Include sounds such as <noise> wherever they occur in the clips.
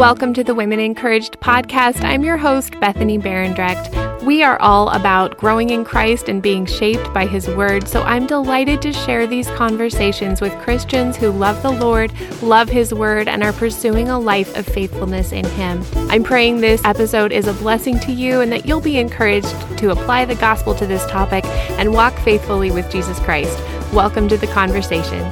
Welcome to the Women Encouraged podcast. I'm your host, Bethany Berendrecht. We are all about growing in Christ and being shaped by His Word, so I'm delighted to share these conversations with Christians who love the Lord, love His Word, and are pursuing a life of faithfulness in Him. I'm praying this episode is a blessing to you and that you'll be encouraged to apply the gospel to this topic and walk faithfully with Jesus Christ. Welcome to the conversation.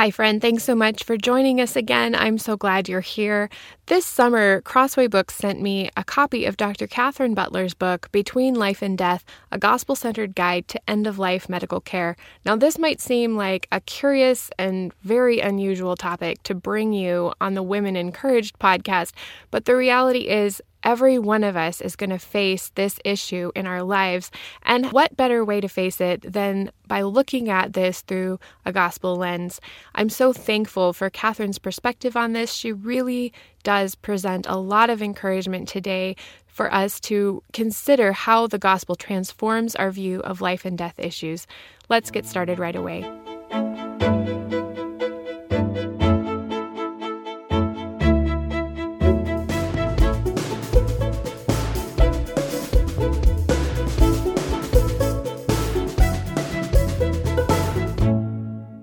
Hi, friend. Thanks so much for joining us again. I'm so glad you're here. This summer, Crossway Books sent me a copy of Dr. Kathryn Butler's book, Between Life and Death A Gospel Centered Guide to End of Life Medical Care. Now, this might seem like a curious and very unusual topic to bring you on the Women Encouraged podcast, but the reality is, Every one of us is going to face this issue in our lives. And what better way to face it than by looking at this through a gospel lens? I'm so thankful for Kathryn's perspective on this. She really does present a lot of encouragement today for us to consider how the gospel transforms our view of life and death issues. Let's get started right away.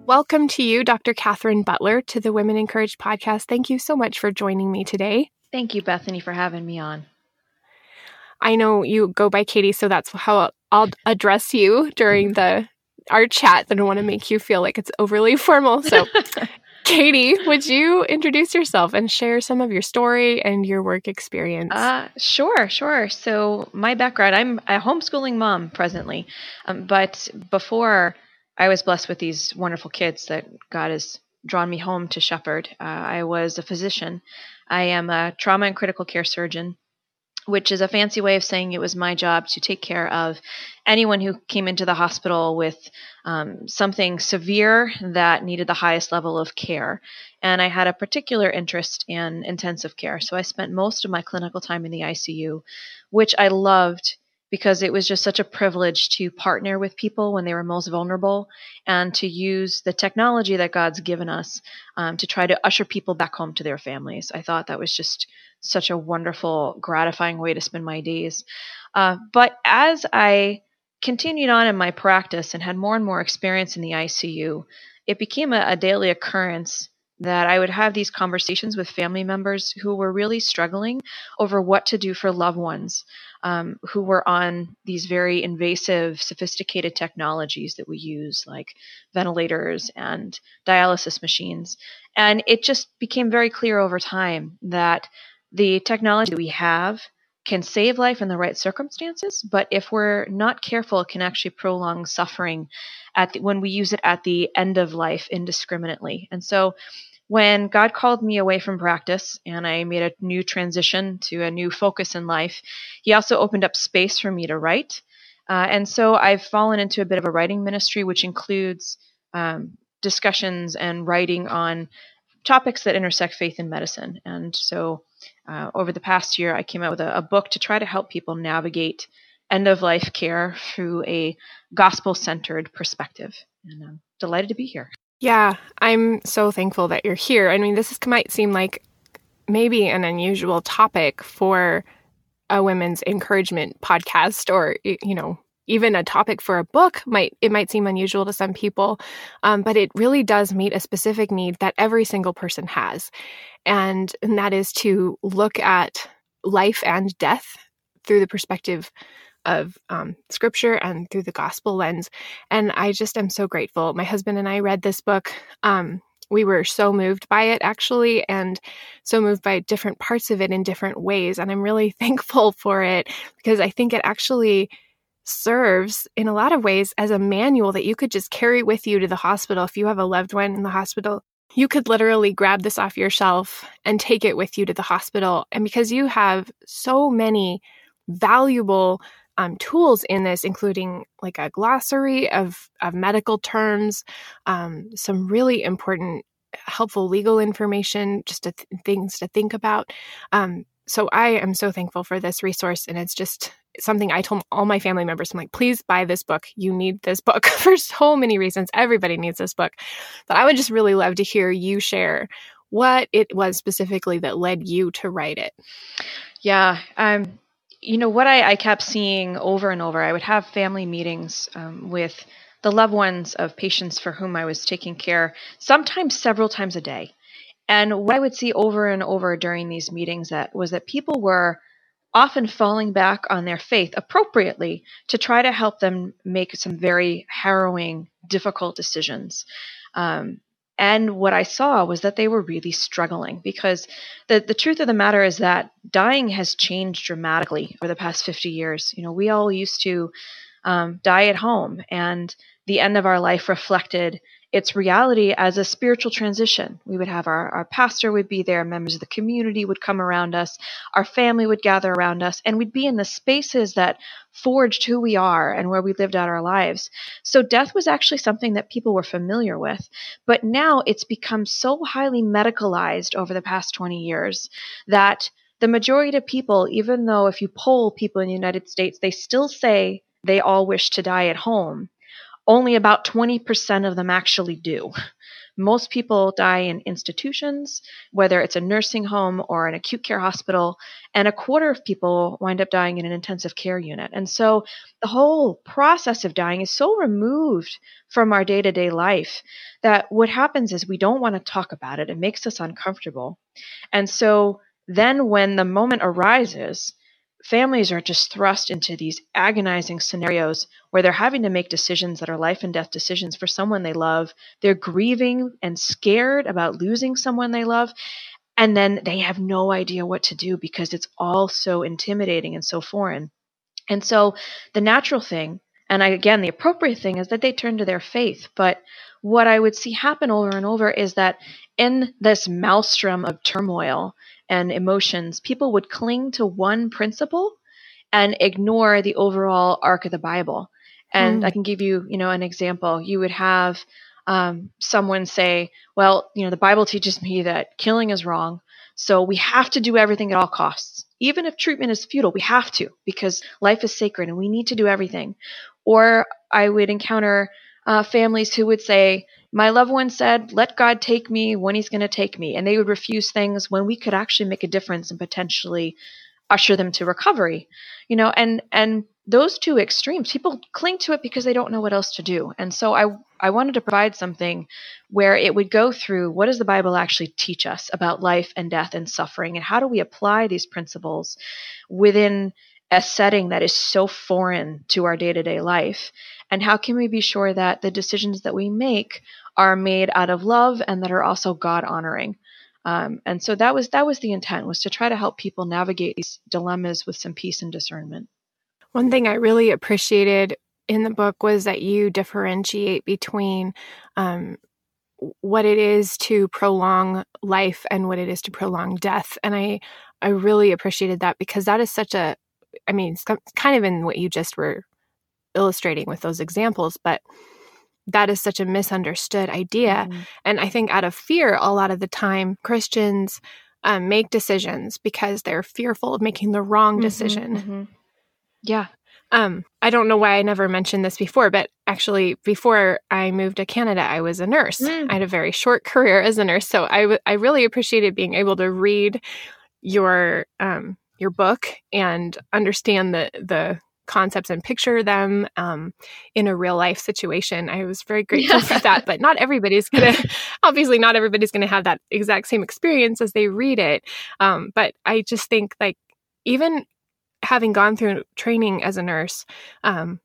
Welcome to you, Dr. Kathryn Butler, to the Women Encouraged podcast. Thank you so much for joining me today. Thank you, Bethany, for having me on. I know you go by Katie, so that's how I'll address you during the our chat. I don't want to make you feel like it's overly formal. So, <laughs> Katie, would you introduce yourself and share some of your story and your work experience? Uh, sure, sure. So, my background I'm a homeschooling mom presently, um, but before I was blessed with these wonderful kids that God has drawn me home to shepherd. Uh, I was a physician. I am a trauma and critical care surgeon, which is a fancy way of saying it was my job to take care of anyone who came into the hospital with um, something severe that needed the highest level of care. And I had a particular interest in intensive care. So I spent most of my clinical time in the ICU, which I loved because it was just such a privilege to partner with people when they were most vulnerable and to use the technology that God's given us um, to try to usher people back home to their families. I thought that was just such a wonderful, gratifying way to spend my days. Uh, but as I continued on in my practice and had more and more experience in the ICU, it became a, a daily occurrence that I would have these conversations with family members who were really struggling over what to do for loved ones um, who were on these very invasive, sophisticated technologies that we use, like ventilators and dialysis machines. And it just became very clear over time that the technology that we have can save life in the right circumstances, but if we're not careful, it can actually prolong suffering at the, when we use it at the end of life indiscriminately. And so when God called me away from practice and I made a new transition to a new focus in life, He also opened up space for me to write. Uh, and so I've fallen into a bit of a writing ministry, which includes um, discussions and writing on topics that intersect faith and medicine. And so uh, over the past year, I came out with a, a book to try to help people navigate end of life care through a gospel centered perspective. And I'm delighted to be here. Yeah, I'm so thankful that you're here. I mean, this is, might seem like maybe an unusual topic for a women's encouragement podcast or you know even a topic for a book might it might seem unusual to some people um, but it really does meet a specific need that every single person has and, and that is to look at life and death through the perspective of um, scripture and through the gospel lens. And I just am so grateful. My husband and I read this book. Um, we were so moved by it actually, and so moved by different parts of it in different ways. And I'm really <laughs> thankful for it because I think it actually serves in a lot of ways as a manual that you could just carry with you to the hospital if you have a loved one in the hospital you could literally grab this off your shelf and take it with you to the hospital. And because you have so many valuable um, tools in this, including like a glossary of, of medical terms, um, some really important, helpful legal information, just to th- things to think about. Um, so I am so thankful for this resource, and it's just something I told all my family members. I'm like, please buy this book. You need this book <laughs> for so many reasons. Everybody needs this book. But I would just really love to hear you share what it was specifically that led you to write it. Yeah. Um, you know, what I, I kept seeing over and over, I would have family meetings um, with the loved ones of patients for whom I was taking care, sometimes several times a day. And what I would see over and over during these meetings that was that people were often falling back on their faith appropriately to try to help them make some very harrowing, difficult decisions. Um, and what I saw was that they were really struggling because the, the truth of the matter is that dying has changed dramatically over the past 50 years. You know, we all used to um, die at home, and the end of our life reflected its reality as a spiritual transition. We would have our, our pastor would be there, members of the community would come around us, our family would gather around us, and we'd be in the spaces that forged who we are and where we lived out our lives. So death was actually something that people were familiar with. But now it's become so highly medicalized over the past 20 years that the majority of people, even though if you poll people in the United States, they still say they all wish to die at home only about 20% of them actually do. Most people die in institutions, whether it's a nursing home or an acute care hospital, and a quarter of people wind up dying in an intensive care unit. And so the whole process of dying is so removed from our day to day life that what happens is we don't want to talk about it. It makes us uncomfortable. And so then when the moment arises, families are just thrust into these agonizing scenarios where they're having to make decisions that are life and death decisions for someone they love. They're grieving and scared about losing someone they love. And then they have no idea what to do because it's all so intimidating and so foreign. And so the natural thing, and again, the appropriate thing is that they turn to their faith. But what I would see happen over and over is that in this maelstrom of turmoil and emotions, people would cling to one principle and ignore the overall arc of the Bible. And mm. I can give you, you know, an example. You would have um, someone say, "Well, you know, the Bible teaches me that killing is wrong, so we have to do everything at all costs, even if treatment is futile. We have to because life is sacred and we need to do everything." Or I would encounter uh, families who would say, my loved one said, Let God take me when He's going to take me. And they would refuse things when we could actually make a difference and potentially usher them to recovery. You know, and, and, those two extremes people cling to it because they don't know what else to do and so i i wanted to provide something where it would go through what does the bible actually teach us about life and death and suffering and how do we apply these principles within a setting that is so foreign to our day-to-day life and how can we be sure that the decisions that we make are made out of love and that are also God honoring? Um, and so that was that was the intent was to try to help people navigate these dilemmas with some peace and discernment. One thing I really appreciated in the book was that you differentiate between um, what it is to prolong life and what it is to prolong death, and I I really appreciated that because that is such a I mean, it's kind of in what you just were illustrating with those examples, but that is such a misunderstood idea. Mm-hmm. And I think out of fear, a lot of the time, Christians um, make decisions because they're fearful of making the wrong mm-hmm, decision. Mm-hmm, yeah. Um, I don't know why I never mentioned this before, but actually, before I moved to Canada, I was a nurse. Mm. I had a very short career as a nurse, so I, w- I really appreciated being able to read your um, your book and understand the the concepts and picture them um, in a real life situation. I was very grateful for that, but not everybody's gonna. <laughs> obviously, not everybody's gonna have that exact same experience as they read it. Um, but I just think like even having gone through training as a nurse. Um,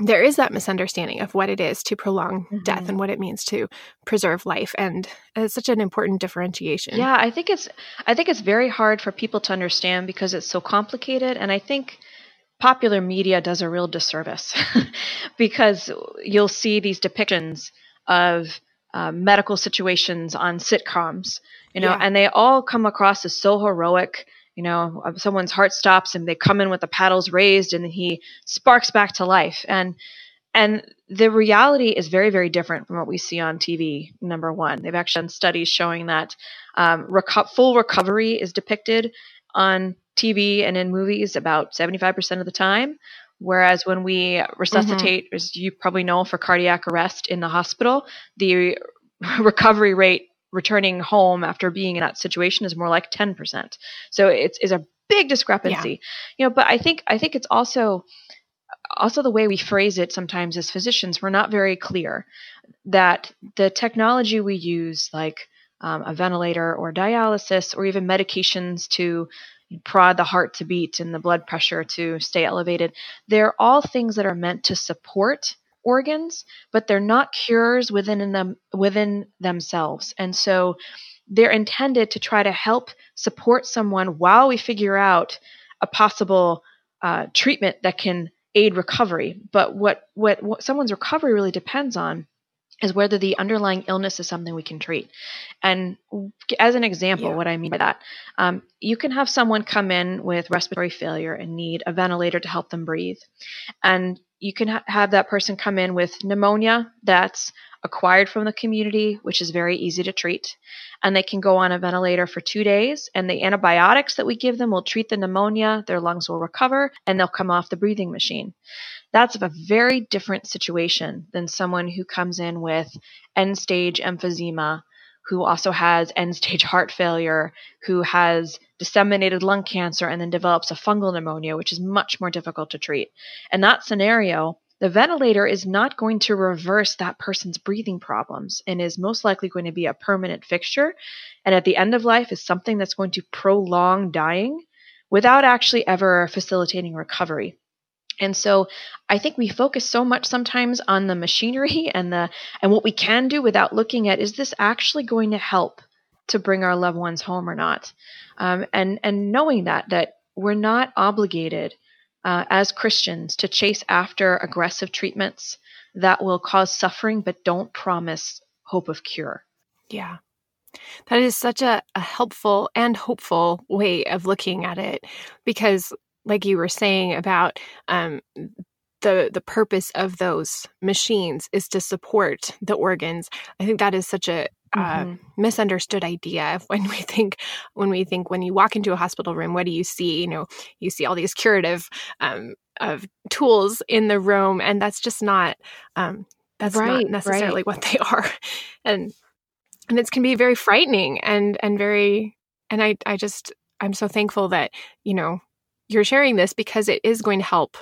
there is that misunderstanding of what it is to prolong mm-hmm. death and what it means to preserve life and it's such an important differentiation yeah i think it's i think it's very hard for people to understand because it's so complicated and i think popular media does a real disservice <laughs> because you'll see these depictions of uh, medical situations on sitcoms, you know, yeah. and they all come across as so heroic. You know, someone's heart stops and they come in with the paddles raised, and he sparks back to life. And and the reality is very, very different from what we see on TV. Number one, they've actually done studies showing that um, reco- full recovery is depicted on TV and in movies about 75% of the time. Whereas when we resuscitate, mm-hmm. as you probably know, for cardiac arrest in the hospital, the <laughs> recovery rate returning home after being in that situation is more like 10%. So it's, is a big discrepancy. Yeah. You know, but I think I think it's also also the way we phrase it sometimes as physicians, we're not very clear that the technology we use, like um, a ventilator or dialysis or even medications to prod the heart to beat and the blood pressure to stay elevated. They're all things that are meant to support organs, but they're not cures within them within themselves. And so they're intended to try to help support someone while we figure out a possible uh, treatment that can aid recovery. But what, what what someone's recovery really depends on is whether the underlying illness is something we can treat. And as an example, yeah. what I mean by that, um, you can have someone come in with respiratory failure and need a ventilator to help them breathe. And you can ha- have that person come in with pneumonia that's acquired from the community, which is very easy to treat. And they can go on a ventilator for two days, and the antibiotics that we give them will treat the pneumonia, their lungs will recover, and they'll come off the breathing machine. That's a very different situation than someone who comes in with end stage emphysema, who also has end stage heart failure, who has disseminated lung cancer, and then develops a fungal pneumonia, which is much more difficult to treat. In that scenario, the ventilator is not going to reverse that person's breathing problems and is most likely going to be a permanent fixture. And at the end of life is something that's going to prolong dying without actually ever facilitating recovery. And so I think we focus so much sometimes on the machinery <laughs> and the and what we can do without looking at is this actually going to help to bring our loved ones home or not? Um, and and knowing that that we're not obligated uh, as Christians to chase after aggressive treatments that will cause suffering but don't promise hope of cure. Yeah. That is such a, a helpful and hopeful way of looking at it because like you were saying about um, the the purpose of those machines is to support the organs. I think that is such a uh, mm-hmm. misunderstood idea <laughs> when we think when we think when you walk into a hospital room what do you see you know you see all these curative um, of tools in the room and that's just not um, that's right, not necessarily right. <laughs> what they are and and it can be very frightening and and very and I I just I'm so thankful that you know you're sharing this because it is going to help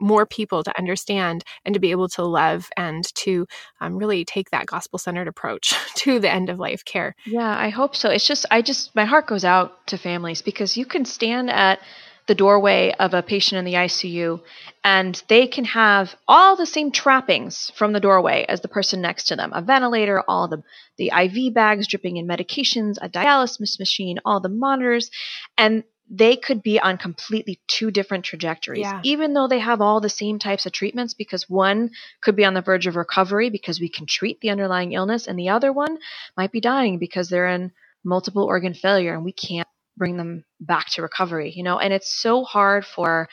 more people to understand and to be able to love and to um, really take that gospel centered approach <laughs> to the end of life care. Yeah, I hope so. It's just, I just, my heart goes out to families because you can stand at the doorway of a patient in the ICU and they can have all the same trappings from the doorway as the person next to them a ventilator, all the, the IV bags dripping in medications, a dialysis machine, all the monitors. And they could be on completely two different trajectories, yeah. even though they have all the same types of treatments, because one could be on the verge of recovery because we can treat the underlying illness, and the other one might be dying because they're in multiple organ failure and we can't bring them back to recovery, you know? And it's so hard for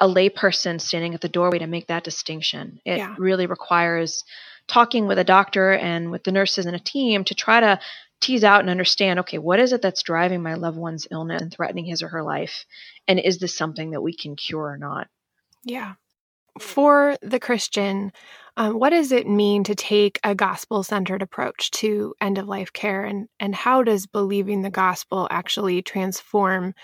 a layperson standing at the doorway to make that distinction. It yeah. really requires talking with a doctor and with the nurses and a team to try to tease out and understand okay, what is it that's driving my loved one's illness and threatening his or her life? And is this something that we can cure or not? Yeah. For the Christian, um, what does it mean to take a gospel centered approach to end of life care? And, and how does believing the gospel actually transform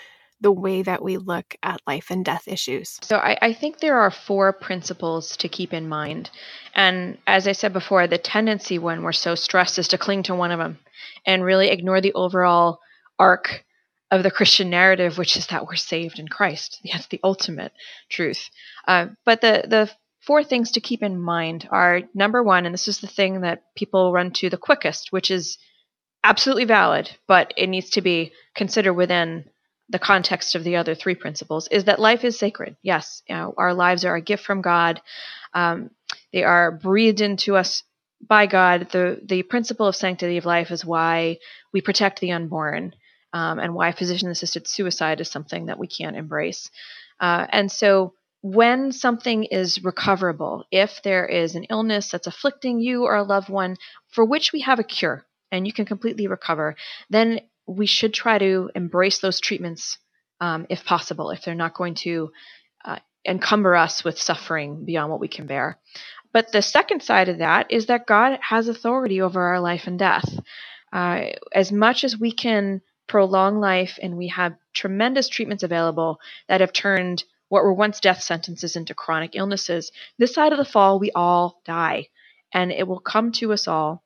the way that we look at life and death issues? So, I, I, think there are four principles to keep in mind. And as I said before, the tendency when we're so stressed is to cling to one of them and really ignore the overall arc of the Christian narrative, which is that we're saved in Christ. That's the ultimate truth. Uh, but the, the four things to keep in mind are number one, and this is the thing that people run to the quickest, which is absolutely valid, but it needs to be considered within the context of the other three principles is that life is sacred. Yes, you know, our lives are a gift from God. Um, they are breathed into us by God. The the principle of sanctity of life is why we protect the unborn, um, and why physician assisted suicide is something that we can't embrace. Uh, and so, when something is recoverable, if there is an illness that's afflicting you or a loved one for which we have a cure and you can completely recover, then we should try to embrace those treatments um, if possible, if they're not going to uh, encumber us with suffering beyond what we can bear. But the second side of that is that God has authority over our life and death. Uh, as much as we can prolong life and we have tremendous treatments available that have turned what were once death sentences into chronic illnesses, this side of the fall, we all die. And it will come to us all.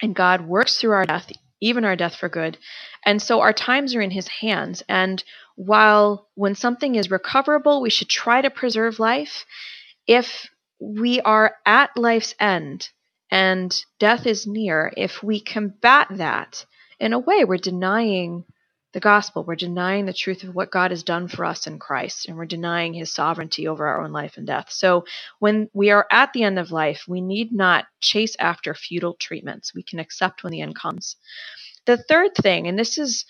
And God works through our death, even our death for good. And so our times are in His hands. And while when something is recoverable, we should try to preserve life, if we are at life's end and death is near, if we combat that, in a way, we're denying the gospel. We're denying the truth of what God has done for us in Christ, and we're denying his sovereignty over our own life and death. So, when we are at the end of life, we need not chase after futile treatments. We can accept when the end comes. The third thing, and this is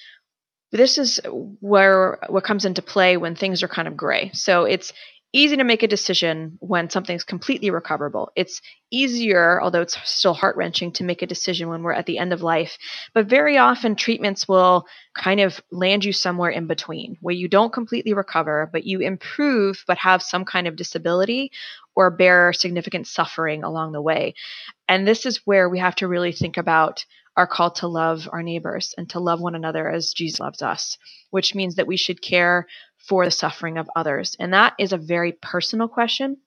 this is where what comes into play when things are kind of gray. So it's easy to make a decision when something's completely recoverable. It's easier, although it's still heart wrenching, to make a decision when we're at the end of life. But very often, treatments will kind of land you somewhere in between, where you don't completely recover, but you improve, but have some kind of disability or bear significant suffering along the way. And this is where we have to really think about our call to love our neighbors and to love one another as Jesus loves us, which means that we should care for the suffering of others. And that is a very personal question.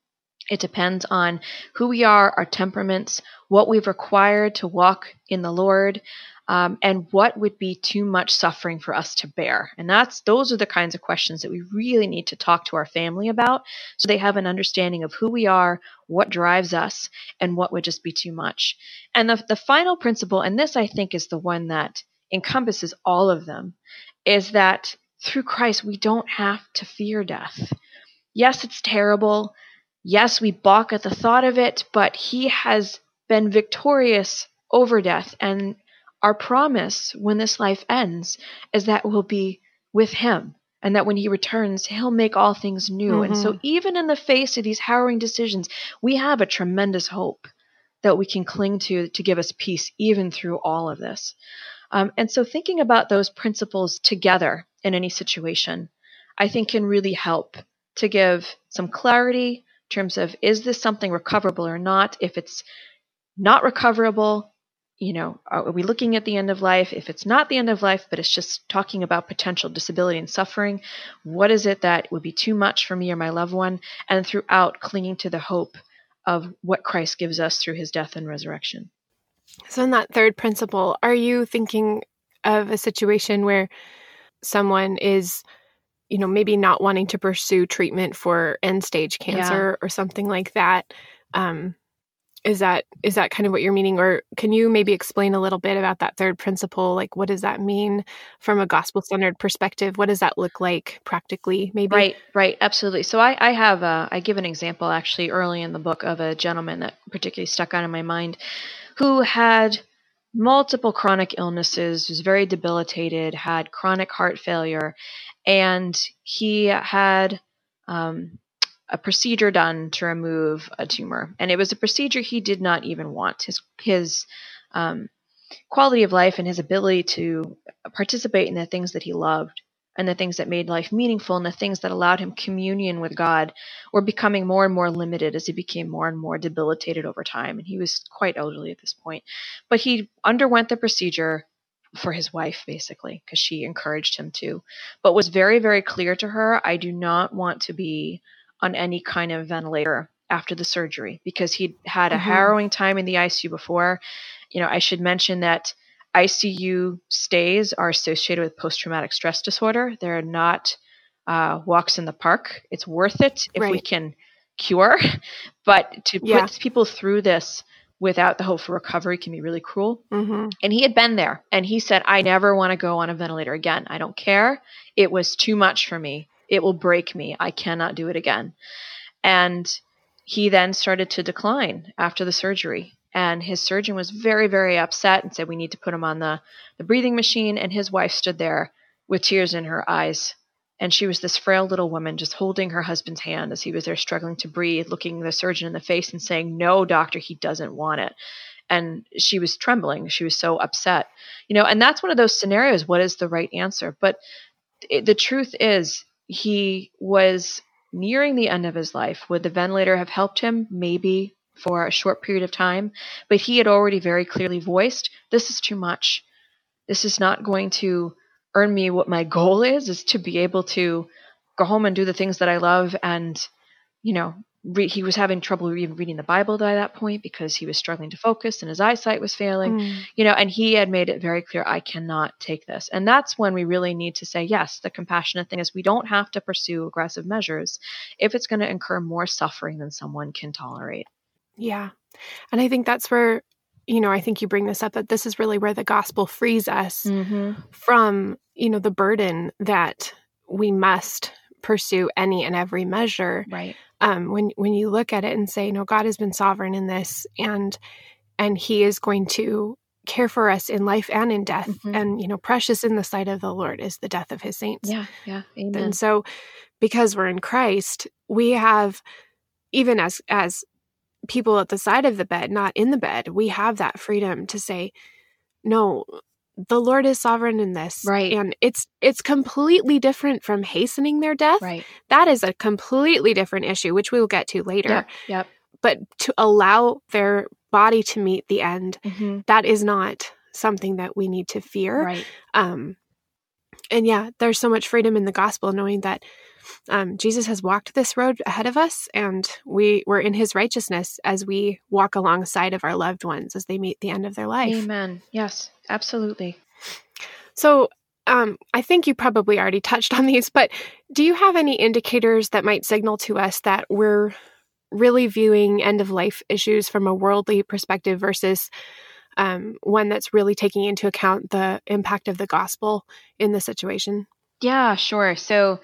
It depends on who we are, our temperaments, what we've required to walk in the Lord, um, and what would be too much suffering for us to bear. And that's those are the kinds of questions that we really need to talk to our family about, so they have an understanding of who we are, what drives us, and what would just be too much. And the the final principle, and this I think is the one that encompasses all of them, is that through Christ, we don't have to fear death. Yes, it's terrible. Yes, we balk at the thought of it, but He has been victorious over death. And our promise when this life ends is that we'll be with Him and that when He returns, He'll make all things new. Mm-hmm. And so, mm-hmm. even in the face of these harrowing decisions, we have a tremendous hope that we can cling to to give us peace even through all of this. Um, and so, thinking about those principles together in any situation, I think can really help to give some clarity in terms of is this something recoverable or not? If it's not recoverable, you know, are we looking at the end of life? If it's not the end of life, but it's just talking about potential disability and suffering, what is it that would be too much for me or my loved one? And throughout, clinging to the hope of what Christ gives us through his death and resurrection. So, in that third principle, are you thinking of a situation where someone is you know maybe not wanting to pursue treatment for end stage cancer yeah. or something like that um is that is that kind of what you're meaning? Or can you maybe explain a little bit about that third principle? Like what does that mean from a gospel centered perspective? What does that look like practically maybe? Right right absolutely. So i i have a, I give an example actually early in the book of a gentleman that particularly stuck out in my mind who had multiple chronic illnesses, was very debilitated, had chronic heart failure, and he had um, a procedure done to remove a tumor. And it was a procedure he did not even want. His his um, quality of life and his ability to participate in the things that he loved and the things that made life meaningful and the things that allowed him communion with God were becoming more and more limited as he became more and more debilitated over time. And he was quite elderly at this point. But he underwent the procedure for his wife, basically, because she encouraged him to, but was very, very clear to her I do not want to be on any kind of ventilator after the surgery because he'd had a mm-hmm. harrowing time in the ICU before. You know, I should mention that ICU stays are associated with post traumatic stress disorder. They're not uh, walks in the park. It's worth it if right. we can cure, <laughs> but to yeah. put people through this without the hope for recovery can be really cruel. Mm-hmm. And he had been there and he said, I never want to go on a ventilator again. I don't care. It was too much for me. It will break me. I cannot do it again. And he then started to decline after the surgery and his surgeon was very very upset and said we need to put him on the the breathing machine. And his wife stood there with tears in her eyes. And she was this frail little woman just holding her husband's hand as he was there struggling to breathe looking the surgeon in the face and saying no doctor he doesn't want it. And she was trembling. She was so upset. You know and that's one of those scenarios what is the right answer? But it, the truth is, he was nearing the end of his life. Would the ventilator have helped him? Maybe for a short period of time, but he had already very clearly voiced this is too much. This is not going to earn me what my goal is, is to be able to go home and do the things that I love and, you know, re- he was having trouble even reading the Bible by that point because he was struggling to focus and his eyesight was failing, mm. you know, and he had made it very clear, I cannot take this. And that's when we really need to say, yes, the compassionate thing is we don't have to pursue aggressive measures if it's going to incur more suffering than someone can tolerate. Yeah. And I think that's where, you know, I think you bring this up that this is really where the gospel frees us mm-hmm. from, you know, the burden that we must pursue any and every measure. Right um, when when you look at it and say, no, God has been sovereign in this, and and He is going to care for us in life and in death, mm-hmm. and you know, precious in the sight of the Lord is the death of His saints. Yeah, yeah, amen. And so, because we're in Christ, we have even as as people at the side of the bed, not in the bed, we have that freedom to say, no, the Lord is sovereign in this. Right. And it's it's completely different from hastening their death. Right. That is a completely different issue, which we will get to later. Yep. yep. But to allow their body to meet the end, mm-hmm. that is not something that we need to fear. Right. Um and yeah, there's so much freedom in the gospel knowing that um, Jesus has walked this road ahead of us, and we we're in His righteousness as we walk alongside of our loved ones as they meet the end of their life. Amen. Yes, absolutely. So, um, I think you probably already touched on these, but do you have any indicators that might signal to us that we're really viewing end of life issues from a worldly perspective versus um, one that's really taking into account the impact of the gospel in the situation? Yeah, sure. So,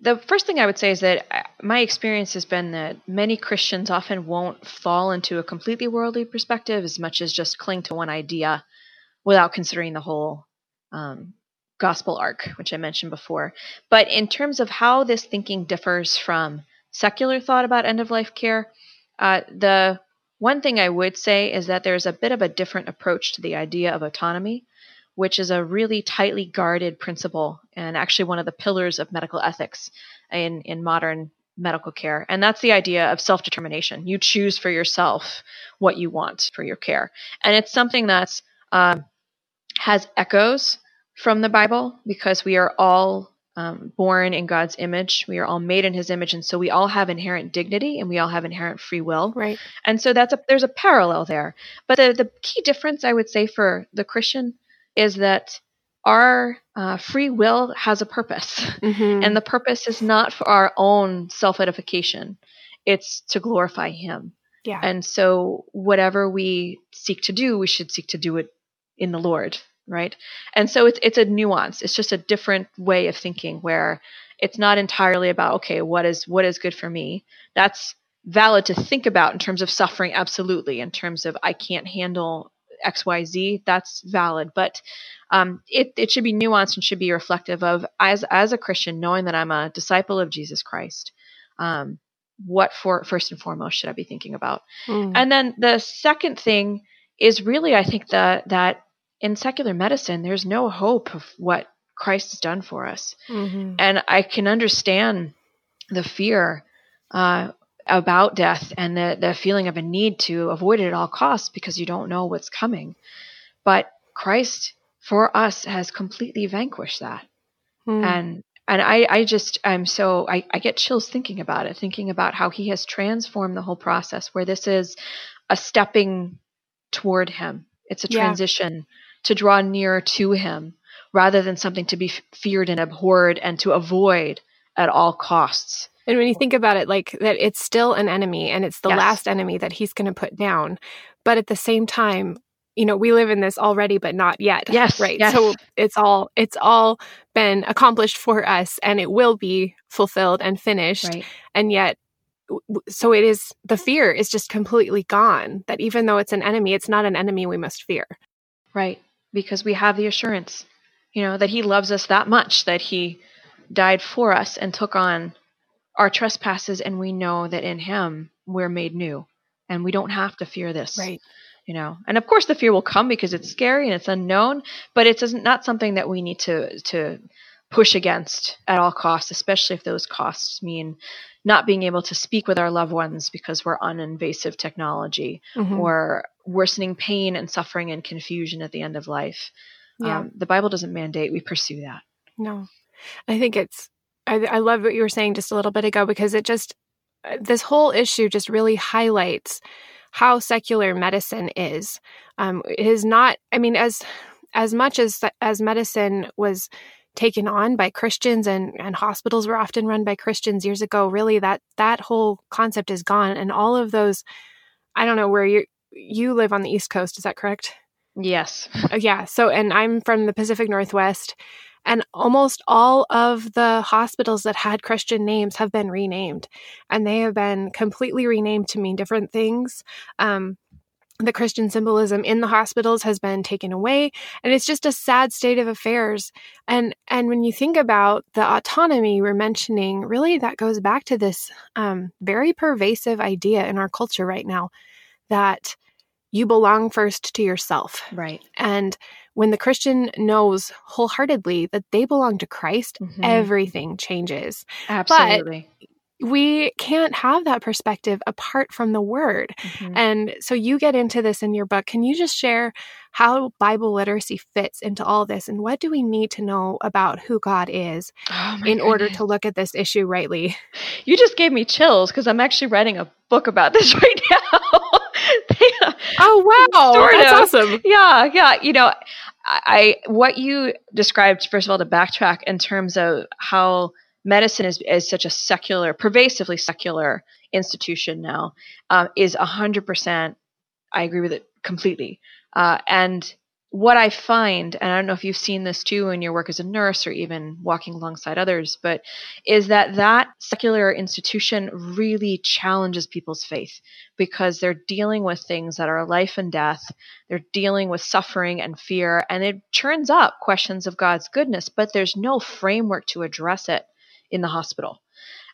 the first thing I would say is that uh, my experience has been that many Christians often won't fall into a completely worldly perspective as much as just cling to one idea without considering the whole um, gospel arc, which I mentioned before. But in terms of how this thinking differs from secular thought about end of life care, uh, the one thing I would say is that there's a bit of a different approach to the idea of autonomy which is a really tightly guarded principle and actually one of the pillars of medical ethics in, in modern medical care. And that's the idea of self determination. You choose for yourself what you want for your care. And it's something that's um, has echoes from the Bible because we are all um, born in God's image. We are all made in His image, and so we all have inherent dignity and we all have inherent free will. Right. And so that's a there's a parallel there. But the the key difference I would say for the Christian is that our uh, free will has a purpose, mm-hmm. and the purpose is not for our own self edification; it's to glorify Him. Yeah. And so, whatever we seek to do, we should seek to do it in the Lord, right? And so, it's it's a nuance. It's just a different way of thinking where it's not entirely about okay, what is what is good for me. That's valid to think about in terms of suffering, absolutely. In terms of I can't handle XYZ, that's valid. But um, it, it should be nuanced and should be reflective of, as, as a Christian, knowing that I'm a disciple of Jesus Christ. Um, what for first and foremost should I be thinking about? Mm. And then the second thing is really, I think that that in secular medicine, there's no hope of what Christ has done for us, mm-hmm. and I can understand the fear uh, about death and the, the feeling of a need to avoid it at all costs because you don't know what's coming. But Christ for us has completely vanquished that. Hmm. And and I, I just I'm so I, I get chills thinking about it, thinking about how he has transformed the whole process where this is a stepping toward him. It's a transition yeah. to draw nearer to him rather than something to be feared and abhorred and to avoid at all costs. And when you think about it, like that, it's still an enemy and it's the yes. last enemy that he's going to put down. But at the same time, you know, we live in this already, but not yet. Yes. Right. Yes. So it's all, it's all been accomplished for us and it will be fulfilled and finished. Right. And yet, so it is, the fear is just completely gone that even though it's an enemy, it's not an enemy we must fear. Right. Because we have the assurance, you know, that he loves us that much that he died for us and took on our trespasses and we know that in him we're made new and we don't have to fear this right you know and of course the fear will come because it's scary and it's unknown but it's not something that we need to to push against at all costs, especially if those costs mean not being able to speak with our loved ones because we're on invasive technology mm-hmm. or worsening pain and suffering and confusion at the end of life. Yeah. Um, the Bible doesn't mandate we pursue that. No. I think it's, I, I love what you were saying just a little bit ago because it just, this whole issue just really highlights how secular medicine is. Um, it is not, I mean, as, as much as, as medicine was taken on by Christians and, and hospitals were often run by Christians years ago, really that, that whole concept is gone. And all of those, I don't know where you, you live on the East Coast. Is that correct? Yes. Uh, yeah. So, and I'm from the Pacific Northwest. And almost all of the hospitals that had Christian names have been renamed, and they have been completely renamed to mean different things. Um, the Christian symbolism in the hospitals has been taken away, and it's just a sad state of affairs. And and when you think about the autonomy we're mentioning, really that goes back to this um, very pervasive idea in our culture right now that you belong first to yourself. Right. And when the Christian knows wholeheartedly that they belong to Christ, mm-hmm. everything changes. Absolutely. But we can't have that perspective apart from the word. Mm-hmm. And so you get into this in your book. Can you just share how Bible literacy fits into all this and what do we need to know about who God is oh in goodness. order to look at this issue rightly? You just gave me chills because I'm actually writing a book about this <laughs> right now. Oh wow, <laughs> sort that's of. awesome. Yeah, yeah. You know, I what you described first of all to backtrack in terms of how medicine is, is such a secular, pervasively secular institution now um, is a hundred percent. I agree with it completely. Uh, and what I find, and I don't know if you've seen this too in your work as a nurse or even walking alongside others, but is that that secular institution really challenges people's faith because they're dealing with things that are life and death. They're dealing with suffering and fear, and it churns up questions of God's goodness, but there's no framework to address it in the hospital.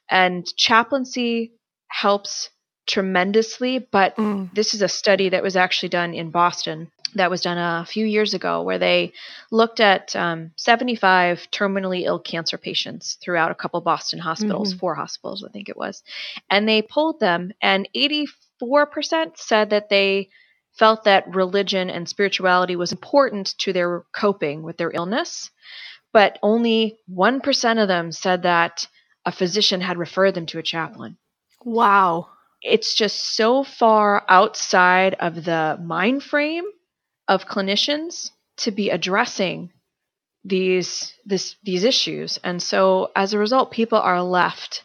And chaplaincy helps tremendously, but mm. this is a study that was actually done in Boston that was done a few years ago where they looked at um, 75 terminally ill cancer patients throughout a couple Boston hospitals, mm-hmm. four hospitals, I think it was. And they polled them, and 84% said that they felt that religion and spirituality was important to their coping with their illness. But only 1% of them said that a physician had referred them to a chaplain. Wow. It's just so far outside of the mind frame of clinicians to be addressing these this these issues. And so as a result people are left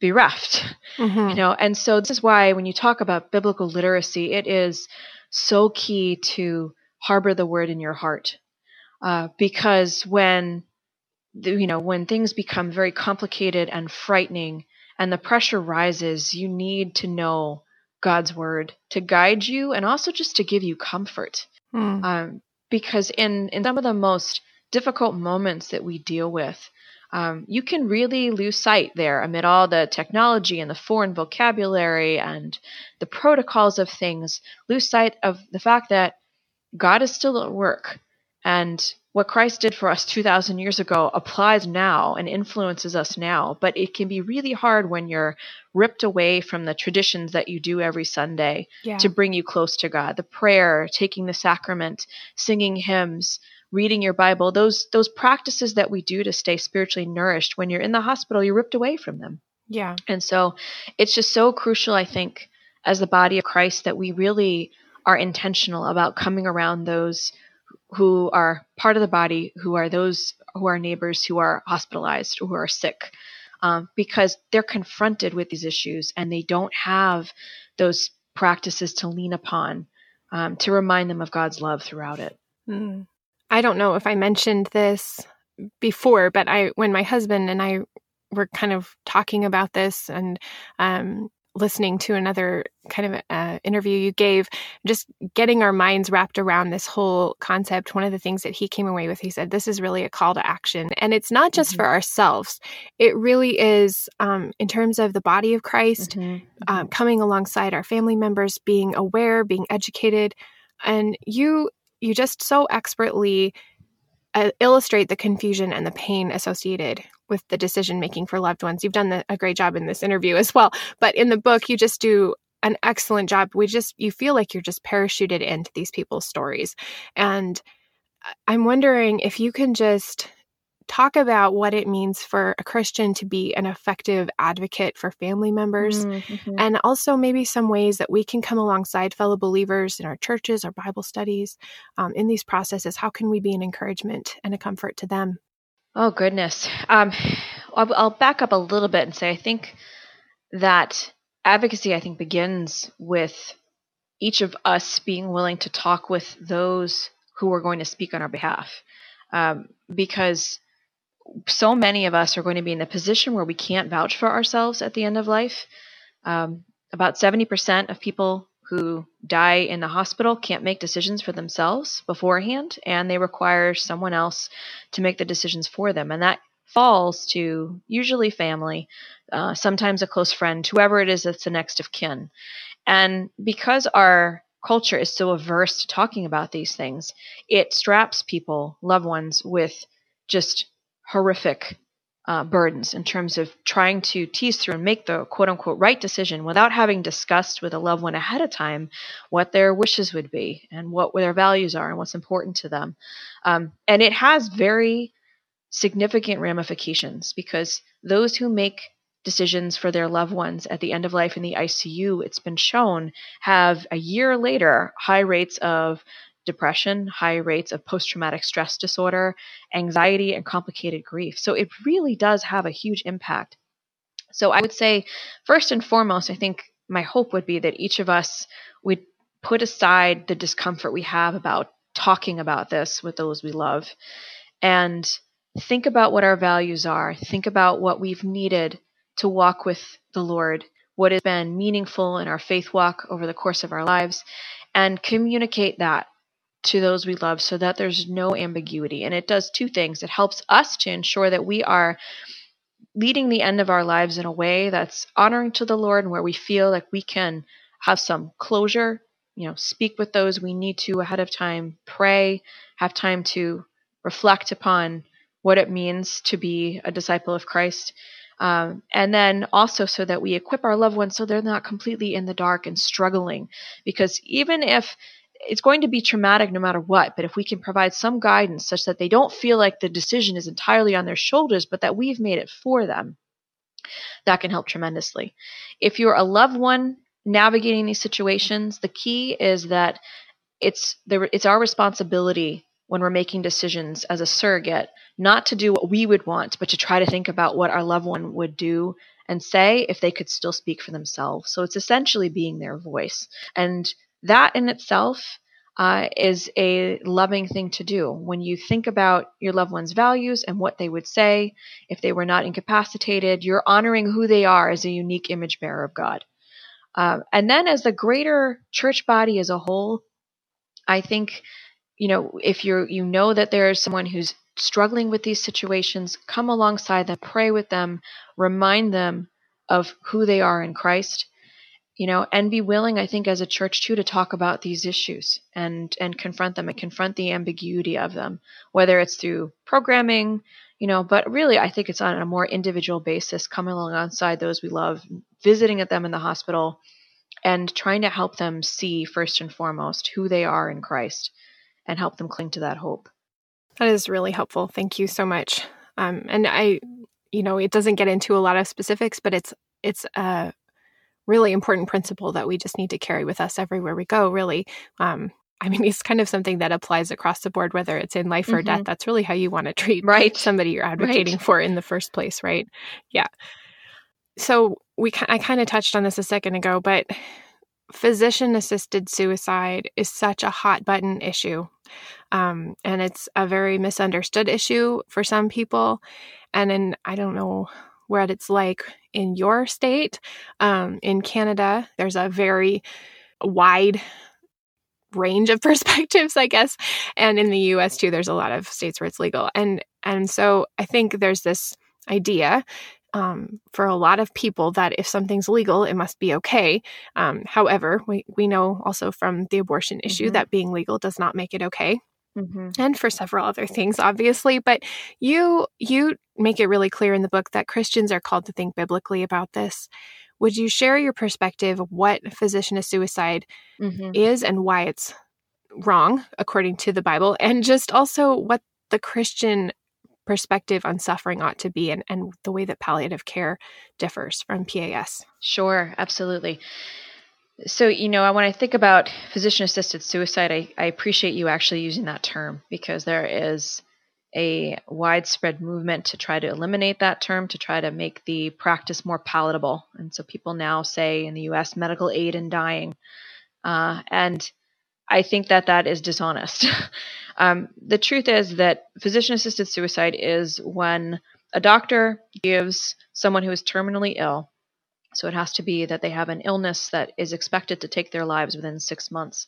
bereft mm-hmm. you know? And so this is why when you talk about biblical literacy it is so key to harbor the word in your heart. Uh, because when you know when things become very complicated and frightening and the pressure rises you need to know god's word to guide you and also just to give you comfort Mm. Um, because in, in some of the most difficult moments that we deal with, um, you can really lose sight there amid all the technology and the foreign vocabulary and the protocols of things, lose sight of the fact that God is still at work and what Christ did for us 2,000 years ago applies now and influences us now. But it can be really hard when you're ripped away from the traditions that you do every Sunday yeah. to bring you close to God. The prayer, taking the sacrament, singing hymns, reading your Bible, those, those practices that we do to stay spiritually nourished. When you're in the hospital, you're ripped away from them. Yeah. And so it's just so crucial, I think, as the body of Christ that we really are intentional about coming around those who are part of the body, who are those who are neighbors who are hospitalized, who are sick, um, because they're confronted with these issues and they don't have those practices to lean upon um, to remind them of God's love throughout it. Mm. I don't know if I mentioned this before, but I when my husband and I were kind of talking about this and um, listening to another kind of uh, interview you gave, just getting our minds wrapped around this whole concept. One of the things that he came away with, he said, this is really a call to action. And it's not just mm-hmm. for ourselves, it really is um, in terms of the body of Christ, mm-hmm. um, coming alongside our family members, being aware, being educated. And you, you just so expertly uh, illustrate the confusion and the pain associated with the decision making for loved ones. You've done the, a great job in this interview as well, but in the book, you just do an excellent job. We just, you feel like you're just parachuted into these people's stories. And I'm wondering if you can just talk about what it means for a Christian to be an effective advocate for family members, mm-hmm. and also maybe some ways that we can come alongside fellow believers in our churches our Bible studies um, in these processes. How can we be an encouragement and a comfort to them? Oh, goodness. Um, I'll, I'll back up a little bit and say I think that advocacy, I think, begins with each of us being willing to talk with those who are going to speak on our behalf. Um, because so many of us are going to be in a position where we can't vouch for ourselves at the end of life. Um, about 70% of people who die in the hospital can't make decisions for themselves beforehand, and they require someone else to make the decisions for them. And that falls to usually family, uh, sometimes a close friend, whoever it is that's the next of kin. And because our culture is so averse to talking about these things, it straps people, loved ones, with just horrific uh, burdens in terms of trying to tease through and make the quote unquote right decision without having discussed with a loved one ahead of time what their wishes would be and what their values are and what's important to them. Um, and it has very significant ramifications because those who make decisions for their loved ones at the end of life in the ICU, it's been shown, have a year later high rates of depression, high rates of post traumatic stress disorder, anxiety, and complicated grief. So it really does have a huge impact. So I would say, first and foremost, I think my hope would be that each of us would put aside the discomfort we have about talking about this with those we love and think about what our values are. Think about what we've needed to walk with the Lord, what has been meaningful in our faith walk over the course of our lives, and communicate that to those we love so that there's no ambiguity. And it does two things it helps us to ensure that we are leading the end of our lives in a way that's honoring to the Lord and where we feel like we can have some closure, you know, speak with those we need to ahead of time, pray, have time to reflect upon what it means to be a disciple of Christ. Um, and then also so that we equip our loved ones so they're not completely in the dark and struggling. Because even if it's going to be traumatic no matter what, but if we can provide some guidance such that they don't feel like the decision is entirely on their shoulders, but that we've made it for them, that can help tremendously. If you're a loved one navigating these situations, the key is that it's the, it's our responsibility when we're making decisions as a surrogate not to do what we would want, but to try to think about what our loved one would do and say if they could still speak for themselves. So it's essentially being their voice. And that in itself uh, is a loving thing to do. When you think about your loved one's values and what they would say if they were not incapacitated, you're honoring who they are as a unique image bearer of God. Uh, and then, as the greater church body as a whole, I think, you know, if you're you know that there is someone who's struggling with these situations, come alongside them, pray with them, remind them of who they are in Christ, you know, and be willing, I think, as a church too, to talk about these issues and and confront them and confront the ambiguity of them, whether it's through programming, you know, but really, I think it's on a more individual basis, coming alongside those we love, visiting at them in the hospital, and trying to help them see first and foremost who they are in Christ, and help them cling to that hope. That is really helpful. Thank you so much. Um, and I, you know, it doesn't get into a lot of specifics, but it's it's a really important principle that we just need to carry with us everywhere we go, really. Um, I mean, <laughs> it's kind of something that applies across the board, whether it's in life or mm-hmm. death. That's really how you want to treat right. somebody you're advocating right. for in the first place, right? Yeah. So we, I kind of touched on this a second ago, but physician assisted suicide is such a hot button issue. Um, and it's a very misunderstood issue for some people. And in, I don't know what it's like in your state. Um, in Canada, there's a very wide range of <laughs> perspectives, I guess. And in the US too, there's a lot of states where it's legal. And and so I think there's this idea um, for a lot of people that if something's legal, it must be okay. Um, however, we, we know also from the abortion issue mm-hmm. that being legal does not make it okay. Mm-hmm. and for several other things, obviously. But you you make it really clear in the book that Christians are called to think biblically about this. Would you share your perspective of what physician suicide mm-hmm. is and why it's wrong according to the Bible, and just also what the Christian perspective on suffering ought to be and, and the way that palliative care differs from PAS? Sure, absolutely. So, you know, when I think about physician assisted suicide, I, I appreciate you actually using that term because there is a widespread movement to try to eliminate that term, to try to make the practice more palatable. And so people now say in the US, medical aid in dying. Uh, and I think that that is dishonest. <laughs> um, the truth is that physician assisted suicide is when a doctor gives someone who is terminally ill so it has to be that they have an illness that is expected to take their lives within six months.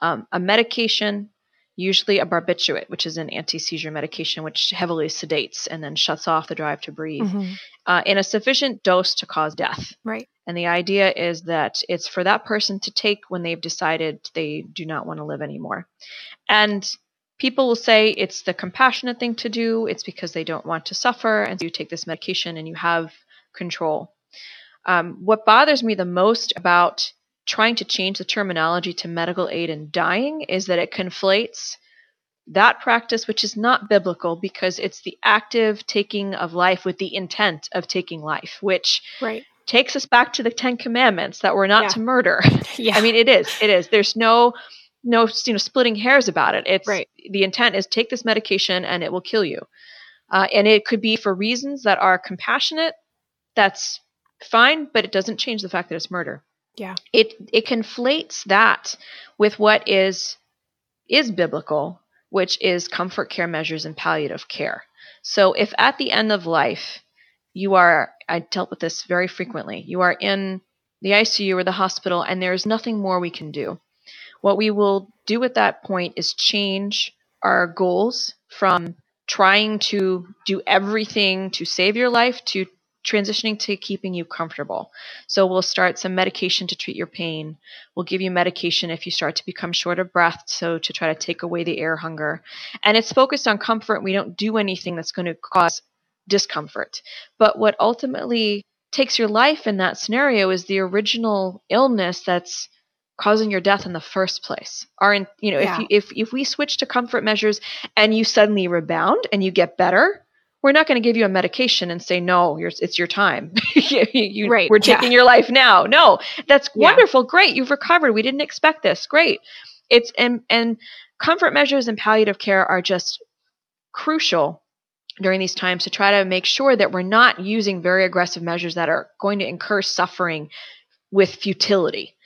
Um, a medication, usually a barbiturate, which is an anti seizure medication which heavily sedates and then shuts off the drive to breathe, mm-hmm. uh, in a sufficient dose to cause death. Right. And the idea is that it's for that person to take when they've decided they do not want to live anymore. And people will say it's the compassionate thing to do, it's because they don't want to suffer, and so you take this medication and you have control. Um, what bothers me the most about trying to change the terminology to medical aid in dying is that it conflates that practice, which is not biblical because it's the active taking of life with the intent of taking life, which right. takes us back to the Ten Commandments that we're not yeah. to murder. <laughs> yeah. I mean, it is. It is. There's no no you know splitting hairs about it. It's right. the intent is take this medication and it will kill you, uh, and it could be for reasons that are compassionate. That's fine, but it doesn't change the fact that it's murder. Yeah. It it conflates that with what is is biblical, which is comfort care measures and palliative care. So if at the end of life you are I dealt with this very frequently. You are in the ICU or the hospital and there's nothing more we can do. What we will do at that point is change our goals from trying to do everything to save your life to transitioning to keeping you comfortable. So we'll start some medication to treat your pain. We'll give you medication if you start to become short of breath, so to try to take away the air hunger. And it's focused on comfort. We don't do anything that's going to cause discomfort. But what ultimately takes your life in that scenario is the original illness that's causing your death in the first place. Are in, you know, yeah. if you, if if we switch to comfort measures and you suddenly rebound and you get better, we're not going to give you a medication and say no it's your time. <laughs> You, right, we're taking yeah. your life now. No that's wonderful. Great you've recovered. We didn't expect this. Great. It's and and comfort measures and palliative care are just crucial during these times to try to make sure that we're not using very aggressive measures that are going to incur suffering with futility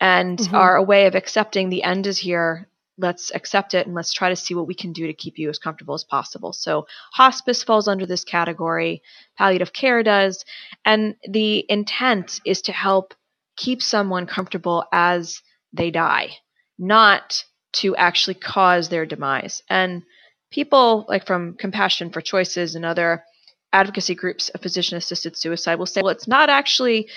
and mm-hmm. are a way of accepting the end is here let's accept it and let's try to see what we can do to keep you as comfortable as possible. So, hospice falls under this category, palliative care does, and the intent is to help keep someone comfortable as they die, not to actually cause their demise. And people like from Compassion for Choices and other advocacy groups of physician assisted suicide will say, well, it's not actually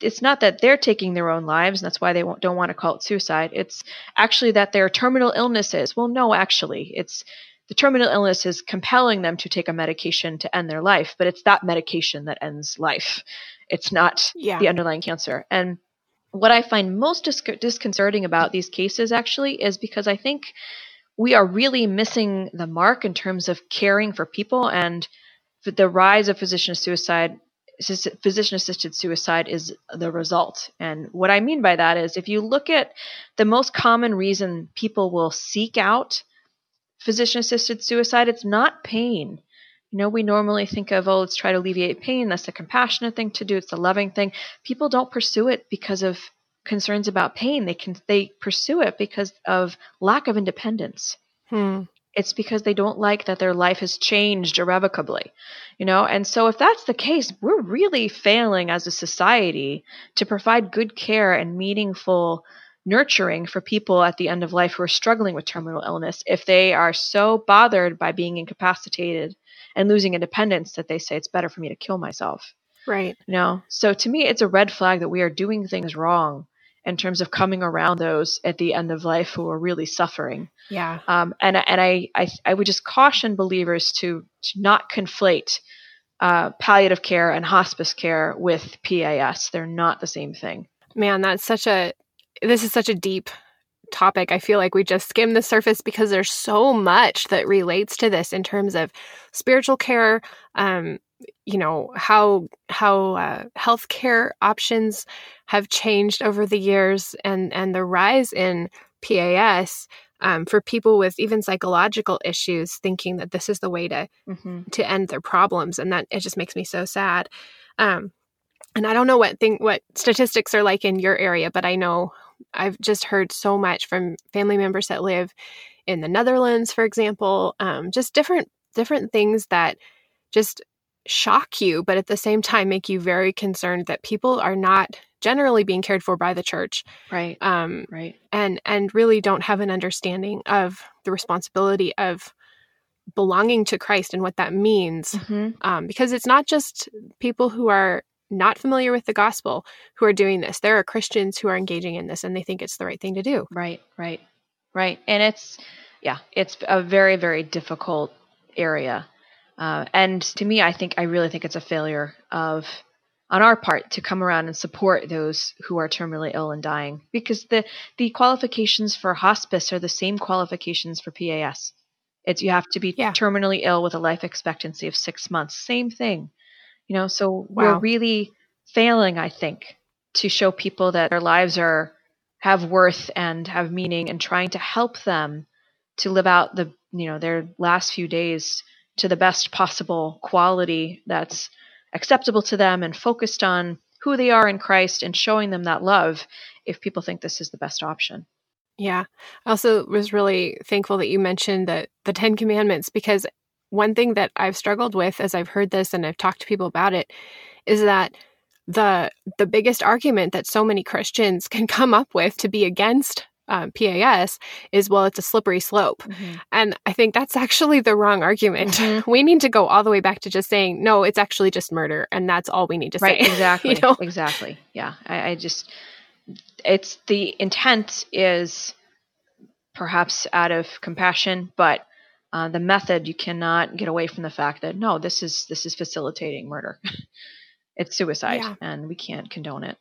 it's not that they're taking their own lives and that's why they don't want to call it suicide. It's actually that their terminal illnesses. Well no actually. It's the terminal illness is compelling them to take a medication to end their life but it's that medication that ends life. It's not yeah. the underlying cancer. And what i find most disconcerting about these cases actually is because i think we are really missing the mark in terms of caring for people and the rise of physician suicide physician assisted suicide is the result. And what I mean by that is if you look at the most common reason people will seek out physician assisted suicide, it's not pain. You know, we normally think of, oh, let's try to alleviate pain. That's the compassionate thing to do. It's the loving thing. People don't pursue it because of concerns about pain. They can they pursue it because of lack of independence. Hmm it's because they don't like that their life has changed irrevocably you know? And so if that's the case we're really failing as a society to provide good care and meaningful nurturing for people at the end of life who are struggling with terminal illness if they are so bothered by being incapacitated and losing independence that they say it's better for me to kill myself. Right. You know? So to me it's a red flag that we are doing things wrong in terms of coming around those at the end of life who are really suffering. Yeah. Um, and and I, I I would just caution believers to to not conflate uh, palliative care and hospice care with PAS. They're not the same thing. Man, that's such a this is such a deep topic. I feel like we just skimmed the surface because there's so much that relates to this in terms of spiritual care, um, you know how how uh, healthcare options have changed over the years, and and the rise in PAS um, for people with even psychological issues, thinking that this is the way to mm-hmm. to end their problems, and that it just makes me so sad. Um, and I don't know what thing what statistics are like in your area, but I know I've just heard so much from family members that live in the Netherlands, for example, um, just different different things that just shock you, but at the same time make you very concerned that people are not generally being cared for by the church. Right. Um, right. And and really don't have an understanding of the responsibility of belonging to Christ and what that means. Mm-hmm. Um, because it's not just people who are not familiar with the gospel who are doing this. There are Christians who are engaging in this and they think it's the right thing to do. Right, right, right. And it's, yeah, it's a very, very difficult area uh, and to me, I think I really think it's a failure of on our part to come around and support those who are terminally ill and dying because the the qualifications for hospice are the same qualifications for PAS. It's you have to be yeah. terminally ill with a life expectancy of six months. Same thing, you know. So wow. we're really failing, I think, to show people that their lives are have worth and have meaning, and trying to help them to live out the you know their last few days to the best possible quality that's acceptable to them and focused on who they are in Christ and showing them that love if people think this is the best option. Yeah. I also was really thankful that you mentioned the the 10 commandments because one thing that I've struggled with as I've heard this and I've talked to people about it is that the the biggest argument that so many Christians <laughs> can come up with to be against um, PAS is well, it's a slippery slope. Mm-hmm. And I think that's actually the wrong argument. Mm-hmm. <laughs> We need to go all the way back to just saying, no, it's actually just murder. And that's all we need to right, say. <laughs> Exactly. you know? Exactly. Yeah. I, I just, it's the intent is perhaps out of compassion, but uh, the method you cannot get away from the fact that no, this is this is facilitating murder. <laughs> it's suicide, yeah. and we can't condone it.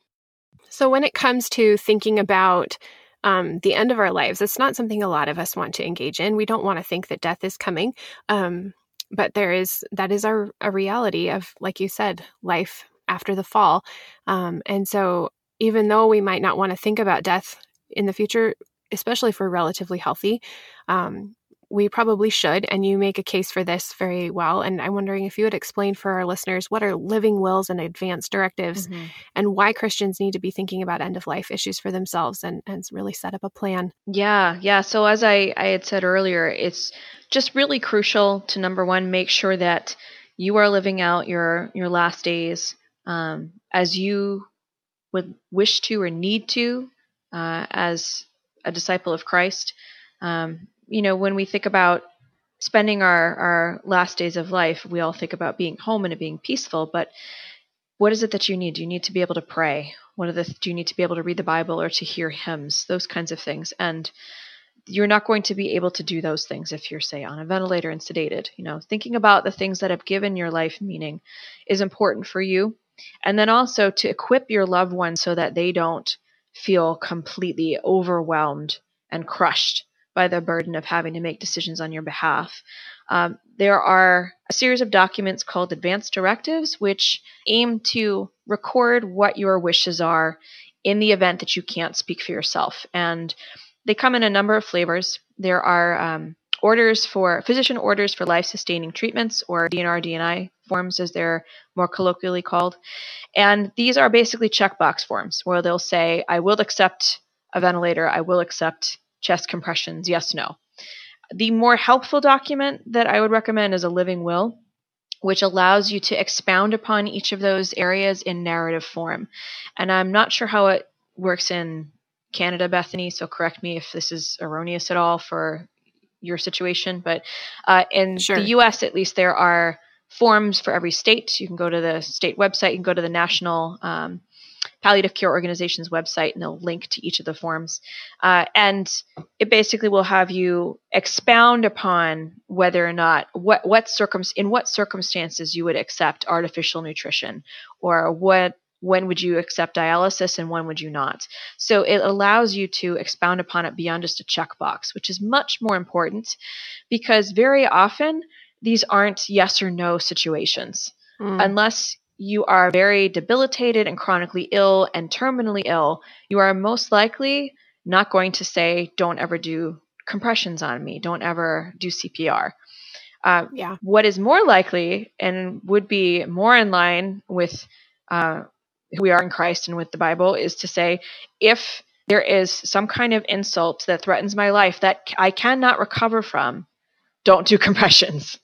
So when it comes to thinking about um, the end of our lives. It's not something a lot of us want to engage in. We don't want to think that death is coming. Um, but there is that is our a reality of, like you said, life after the fall. Um, and so, even though we might not want to think about death in the future, especially for relatively healthy, um, we probably should, and you make a case for this very well. And I'm wondering if you would explain for our listeners what are living wills and advanced directives mm-hmm. and why Christians need to be thinking about end of life issues for themselves and, and really set up a plan. Yeah, yeah. So, as I, I had said earlier, it's just really crucial to number one, make sure that you are living out your, your last days um, as you would wish to or need to uh, as a disciple of Christ. Um, you know, when we think about spending our, our last days of life, we all think about being home and it being peaceful, but what is it that you need? Do you need to be able to pray? What are the do you need to be able to read the Bible or to hear hymns? Those kinds of things. And you're not going to be able to do those things if you're say on a ventilator and sedated. You know, thinking about the things that have given your life meaning is important for you. And then also to equip your loved ones so that they don't feel completely overwhelmed and crushed by the burden of having to make decisions on your behalf. Um, there are a series of documents called advance directives, which aim to record what your wishes are in the event that you can't speak for yourself. And they come in a number of flavors. There are um, orders for physician orders for life sustaining treatments, or DNR DNI forms, as they're more colloquially called. And these are basically checkbox forms where they'll say, I will accept a ventilator, I will accept chest compressions, yes, no. The more helpful document that I would recommend is a living will, which allows you to expound upon each of those areas in narrative form. And I'm not sure how it works in Canada, Bethany, so correct me if this is erroneous at all for your situation. But uh, in sure. the US, at least, there are forms for every state. You can go to the state website, you can go to the national um, palliative care organization's website, and they'll link to each of the forms. Uh, and it basically will have you expound upon whether or not what what circum in what circumstances you would accept artificial nutrition, or what when would you accept dialysis and when would you not. So it allows you to expound upon it beyond just a checkbox, which is much more important because very often these aren't yes or no situations. Mm. Unless you are very debilitated and chronically ill and terminally ill, you are most likely not going to say, don't ever do compressions on me, don't ever do CPR. Uh, yeah. What is more likely and would be more in line with uh, who we are in Christ and with the Bible is to say, if there is some kind of insult that threatens my life that I cannot recover from, don't do <laughs> compressions.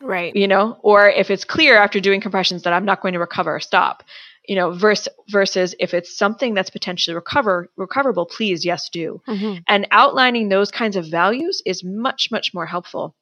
Right. You know, or if it's clear after doing compressions that I'm not going to recover, stop. You know, versus versus if it's something that's potentially recover recoverable, please yes do. Mm-hmm. And outlining those kinds of values is much much more helpful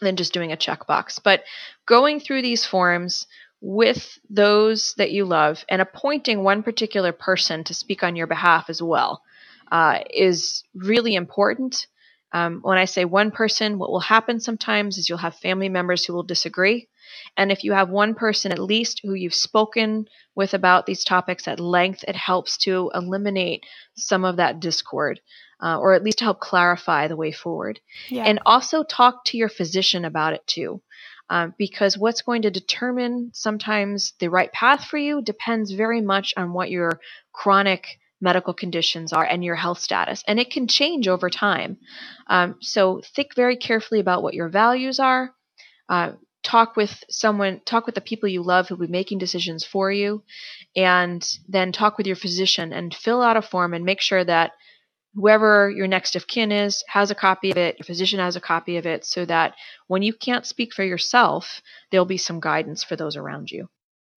than just doing a checkbox. But going through these forms with those that you love and appointing one particular person to speak on your behalf as well uh, is really important um, when I say one person, what will happen sometimes is you'll have family members who will disagree. And if you have one person at least who you've spoken with about these topics at length, it helps to eliminate some of that discord. Uh, or at least to help clarify the way forward. Yeah. And also talk to your physician about it too. Um, because what's going to determine sometimes the right path for you depends very much on what your chronic medical conditions are and your health status. And it can change over time. Um, so think very carefully about what your values are. Uh, talk with someone, talk with the people you love who will be making decisions for you, and then talk with your physician and fill out a form and make sure that whoever your next of kin is has a copy of it, your physician has a copy of it, so that when you can't speak for yourself, there'll be some guidance for those around you.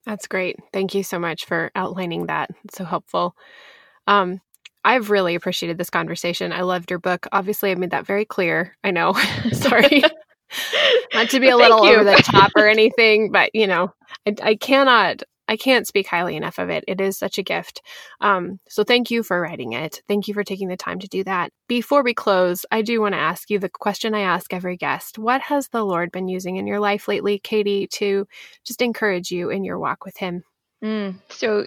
That's great. Thank you so much for outlining that. It's so helpful. Um, I've really appreciated this conversation. I loved your book. Obviously, I made that very clear. I know. <laughs> Sorry. <laughs> Not to be a little over the top or anything, but you know, I, I, cannot, I can't speak highly enough of it. It is such a gift. Um, so thank you for writing it. Thank you for taking the time to do that. Before we close, I do want to ask you the question I ask every guest. What has the Lord been using in your life lately, Katie, to just encourage you in your walk with Him? Mm, so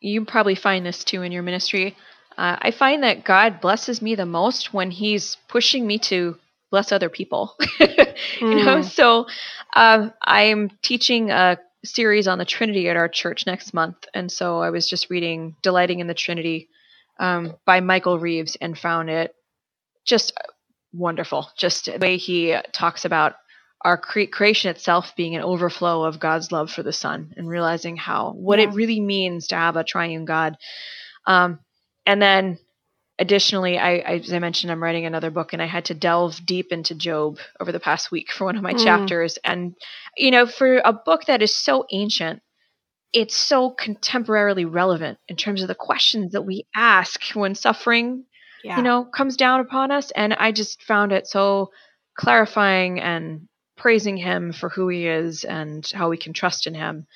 you probably find this too in your ministry. Uh, I find that God blesses me the most when He's pushing me to bless other people. <laughs> you mm. know, so uh, I'm teaching a series on the Trinity at our church next month, and so I was just reading "Delighting in the Trinity" um, by Michael Reeves and found it just wonderful. Just the way he talks about our cre- creation itself being an overflow of God's love for the Son and realizing how what yeah. it really means to have a triune God. Um, and then additionally, I, I, as I mentioned, I'm writing another book and I had to delve deep into Job over the past week for one of my mm. chapters. And, you know, for a book that is so ancient, it's so contemporarily relevant in terms of the questions that we ask when suffering, yeah. you know, comes down upon us. And I just found it so clarifying and praising him for who he is and how we can trust in him.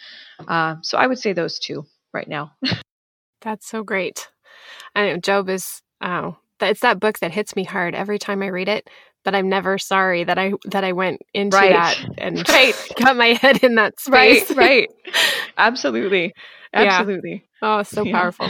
Uh, so I would say those two right now. <laughs> That's so great. I know Job is oh, it's that book that hits me hard every time I read it. But I'm never sorry that I that I went into right. that and <laughs> right. <laughs> got my head in that space. Right, right. Absolutely. Absolutely. Yeah. Oh, so yeah. powerful.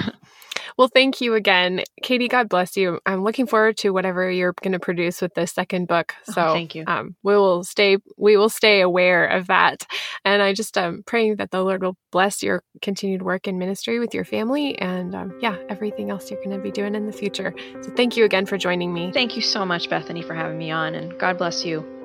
Well, thank you again. Katie, God bless you. I'm looking forward to whatever you're going to produce with this second book. Oh, so oh, thank you. Um, we will stay, we will stay aware of that. And I just am um, praying that the Lord will bless your continued work in ministry with your family and um, yeah, everything else you're going to be doing in the future. So thank you again for joining me. Thank you so much, Bethany, for having me on and God bless you.